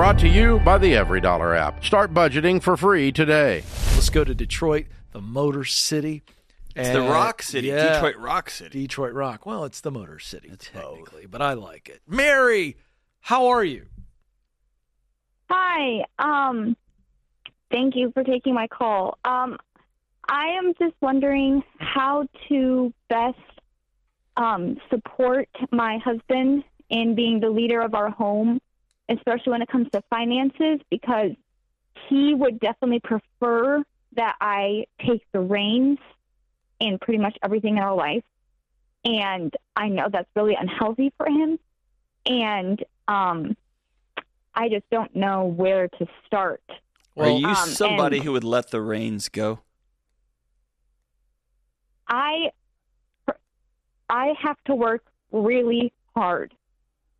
Brought to you by the EveryDollar app. Start budgeting for free today. Let's go to Detroit, the Motor City. It's the Rock City, yeah. Detroit Rock City. Detroit Rock. Well, it's the Motor City technically, but I like it. Mary, how are you? Hi. Um, thank you for taking my call. Um, I am just wondering how to best um, support my husband in being the leader of our home, especially when it comes to finances, because he would definitely prefer that I take the reins in pretty much everything in our life. And I know that's really unhealthy for him. And um, I just don't know where to start. Are you um, somebody who would let the reins go? I I have to work really hard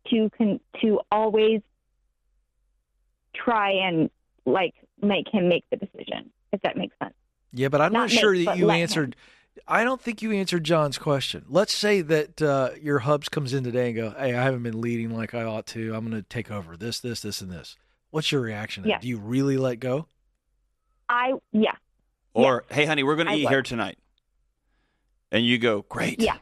to con- to always try and like make him make the decision. If that makes sense. Yeah, but I'm not, Not make, sure that you let him. answered. I don't think you answered John's question. Let's say that uh, your hubs comes in today and go, "Hey, I haven't been leading like I ought to. I'm going to take over this, this, this, and this." What's your reaction? To that? Do you really let go? I yeah Or, hey, honey, we're going to eat would. here tonight. And you go, great. yeah.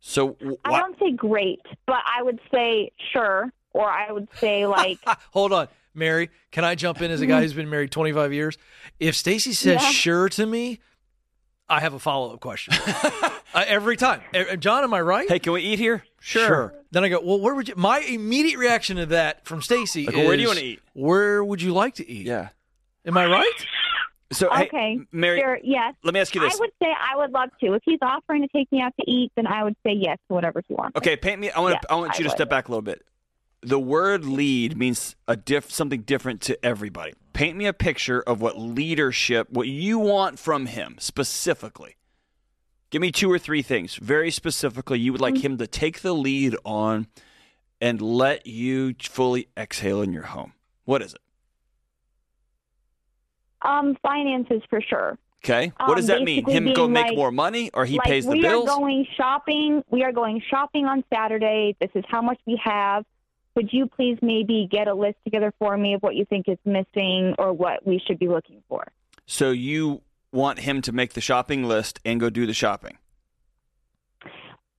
So, wh- I don't say great, but I would say sure, or I would say like Hold on, Mary. Can I jump in as a guy who's been married 25 years? If Stacy says. Yeah. sure to me, I have a follow up question uh, every time. Uh, John, am I right? hey, can we eat here? Sure. Then I go, well, where would you? My immediate reaction to that from Stacy Like, is, where do you wanna eat? Where would you like to eat? Yeah. Am I right? So, hey, okay, Mary, sure, yes. let me ask you this. I would say I would love to. If he's offering to take me out to eat, then I would say yes to whatever he wants. Okay, paint me. I want. Yes, I want you I to would. step back a little bit. The word lead means a diff something different to everybody. Paint me a picture of what leadership, what you want from him specifically. Give me two or three things very specifically. You would like him to take the lead on and let you fully exhale in your home. What is it? Um, finances for sure. Okay. what Um, does that mean? Him go make like- more money, or he like pays the we bills? are going shopping. We are going shopping on Saturday. This is how much we have. Could you please maybe get a list together for me of what you think is missing or what we should be looking for? so you want him to make the shopping list and go do the shopping.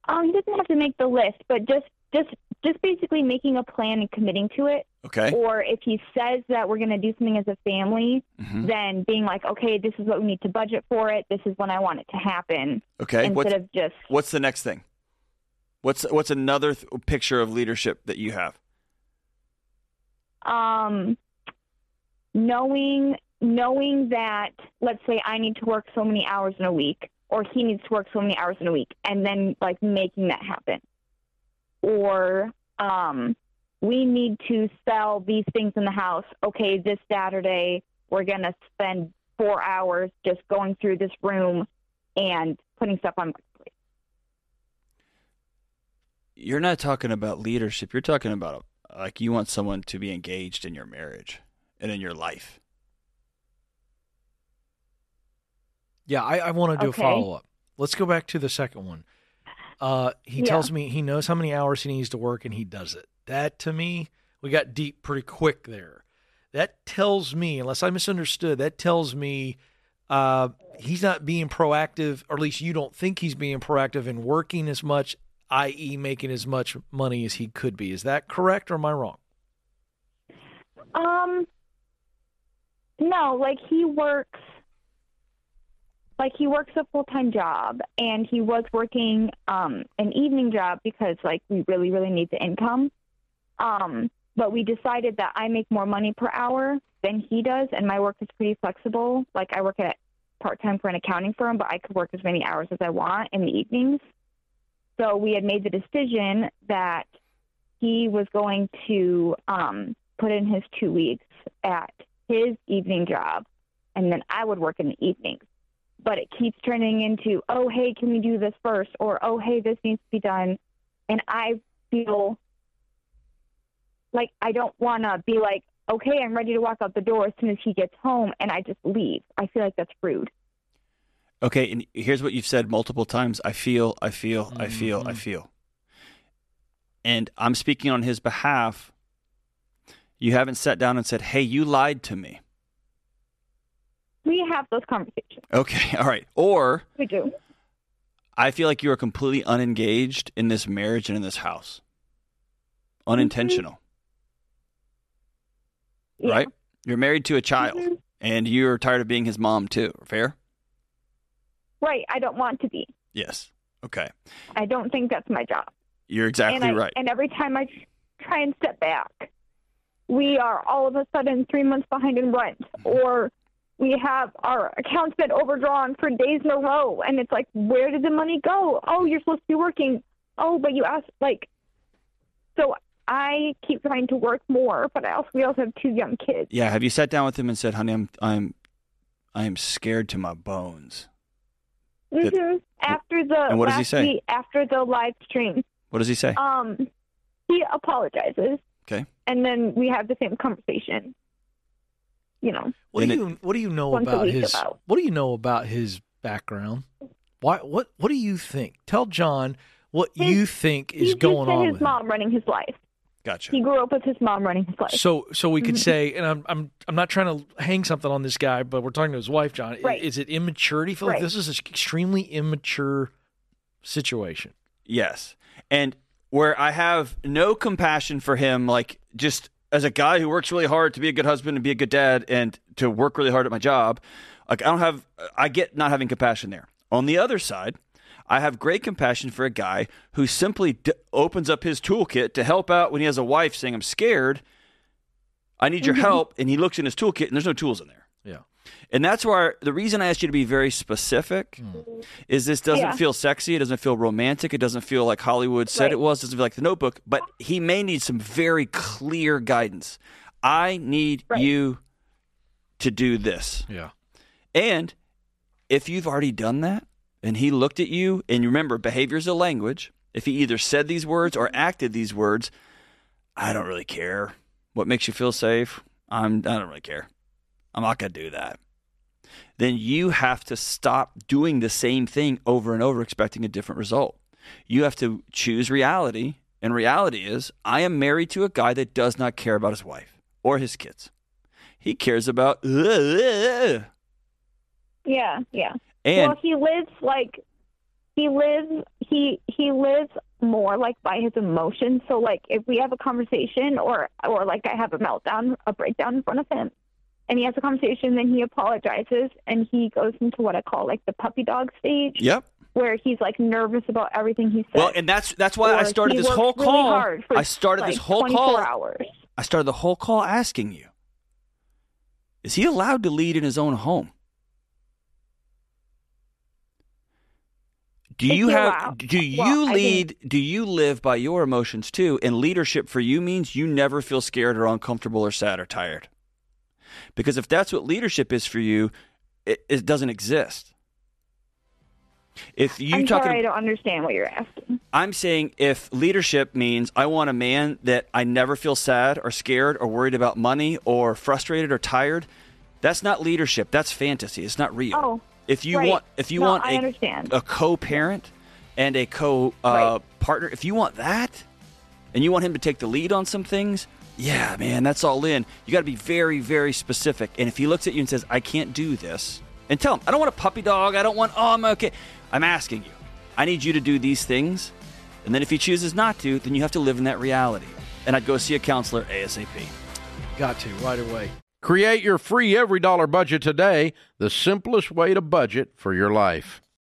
Um, he doesn't have to make the list, but just just just basically making a plan and committing to it. Okay. Or if he says that we're going to do something as a family, Mhm. then being like, okay, this is what we need to budget for it. This is when I want it to happen. Okay. Instead What's, of just what's the next thing? What's what's another th- picture of leadership that you have? Um, knowing knowing that let's say I need to work so many hours in a week or he needs to work so many hours in a week and then like making that happen. Or um, we need to sell these things in the house. Okay this saturday we're going to spend four hours just going through this room and putting stuff on You're not talking about leadership. You're talking about like you want someone to be engaged in your marriage and in your life. Yeah, I, I want to do Okay. a follow up. Let's go back to the second one. Uh, he Yeah. tells me he knows how many hours he needs to work and he does it. That to me, we got deep pretty quick there. That tells me, unless I misunderstood, that tells me uh, he's not being proactive, or at least you don't think he's being proactive in working as much, i.e., making as much money as he could be. Is that correct or am I wrong? Um, no, like he works, like he works a full time job, and he was working um an evening job because like we really really need the income. Um, but we decided that I make more money per hour than he does, and my work is pretty flexible. Like I work at part time for an accounting firm, but I could work as many hours as I want in the evenings. So we had made the decision that he was going to um, put in his two weeks at his evening job, and then I would work in the evenings. But it keeps turning into, oh, hey, can we do this first? Or, oh, hey, this needs to be done. And I feel like I don't want to be like, okay, I'm ready to walk out the door as soon as he gets home, and I just leave. I feel like that's rude. Okay, and here's what you've said multiple times. I feel, I feel, I feel, I Mhm. feel. And I'm speaking on his behalf. You haven't sat down and said, "Hey, you lied to me." We have those conversations. Okay, all right. Or We do. I feel like you are completely unengaged in this marriage and in this house. Unintentional, Yeah. right? You're married to a child Mhm. and you're tired of being his mom too. Fair? Right. I don't want to be. Yes. Okay. I don't think that's my job. You're exactly and I, right. And every time I try and step back, we are all of a sudden three months behind in rent, mm-hmm. or we have our accounts been overdrawn for days in a row, and it's like, where did the money go? Oh, you're supposed to be working. Oh, but you asked like. So I keep trying to work more, but I also we also have two young kids. yeah, have you sat down with him and said, "Honey, I'm I'm I am scared to my bones." That- hmm After the And what does he say? week, after the live stream, What does he say? um, he apologizes. Okay. And then we have the same conversation. You know. What do you What do you know about his about. What do you know about his background? Why? What What do you think? Tell John what His- you think is going on his with mom running his life. Gotcha. He grew up with his mom running his life. So, so we could Mhm. say, and I'm, I'm, I'm not trying to hang something on this guy, but we're talking to his wife, John. Right. Is it immaturity? Feel like Right. this is an extremely immature situation. Yes. And where I have no compassion for him, like just as a guy who works really hard to be a good husband and be a good dad and to work really hard at my job, like I don't have, I get not having compassion there. On the other side, I have great compassion for a guy who simply d- opens up his toolkit to help out when he has a wife saying, I'm scared. I need your mm-hmm. help. And he looks in his toolkit and there's no tools in there. Yeah. And that's why the reason I asked you to be very specific mm. is this doesn't Yeah. feel sexy. It doesn't feel romantic. It doesn't feel like Hollywood said Right. it was. It doesn't feel like the notebook. But he may need some very clear guidance. I need Right. you to do this. Yeah. And if you've already done that and he looked at you, and remember, behavior is a language. If he either said these words or acted these words, I don't really care. What makes you feel safe? I'm, I don't really care. I'm not going to do that. Then you have to stop doing the same thing over and over, expecting a different result. You have to choose reality. And reality is, I am married to a guy that does not care about his wife or his kids. He cares about, and Yeah, yeah. well, he lives like he lives he he lives more like by his emotions. So like if we have a conversation or or like I have a meltdown, a breakdown in front of him, and he has a conversation, then he apologizes and he goes into what I call like the puppy dog stage, yep. where he's like nervous about everything he says. Well, and that's that's why I started this whole really call. for, I started this whole 24 call. hours. I started the whole call asking you: Is he allowed to lead in his own home? Do you have? Do you Well, lead? Do you live by your emotions too? And leadership for you means you never feel scared or uncomfortable or sad or tired. Because if that's what leadership is for you, it, it doesn't exist. If you I'm talking, sorry, I don't understand what you're asking. I'm saying if leadership means I want a man that I never feel sad or scared or worried about money or frustrated or tired, that's not leadership. That's fantasy. It's not real. Oh, if you right. want if you No, want I a, understand. a co-parent and a co uh, Right. partner, if you want that and you want him to take the lead on some things, yeah, man, that's all in. You got to be very very specific. And if he looks at you and says, "I can't do this." And tell him, "I don't want a puppy dog. I don't want oh, I'm okay." I'm asking you. I need you to do these things. And then if he chooses not to, then you have to live in that reality. And I'd go see a counselor ASAP. Got to right away. Create your free EveryDollar budget today, the simplest way to budget for your life.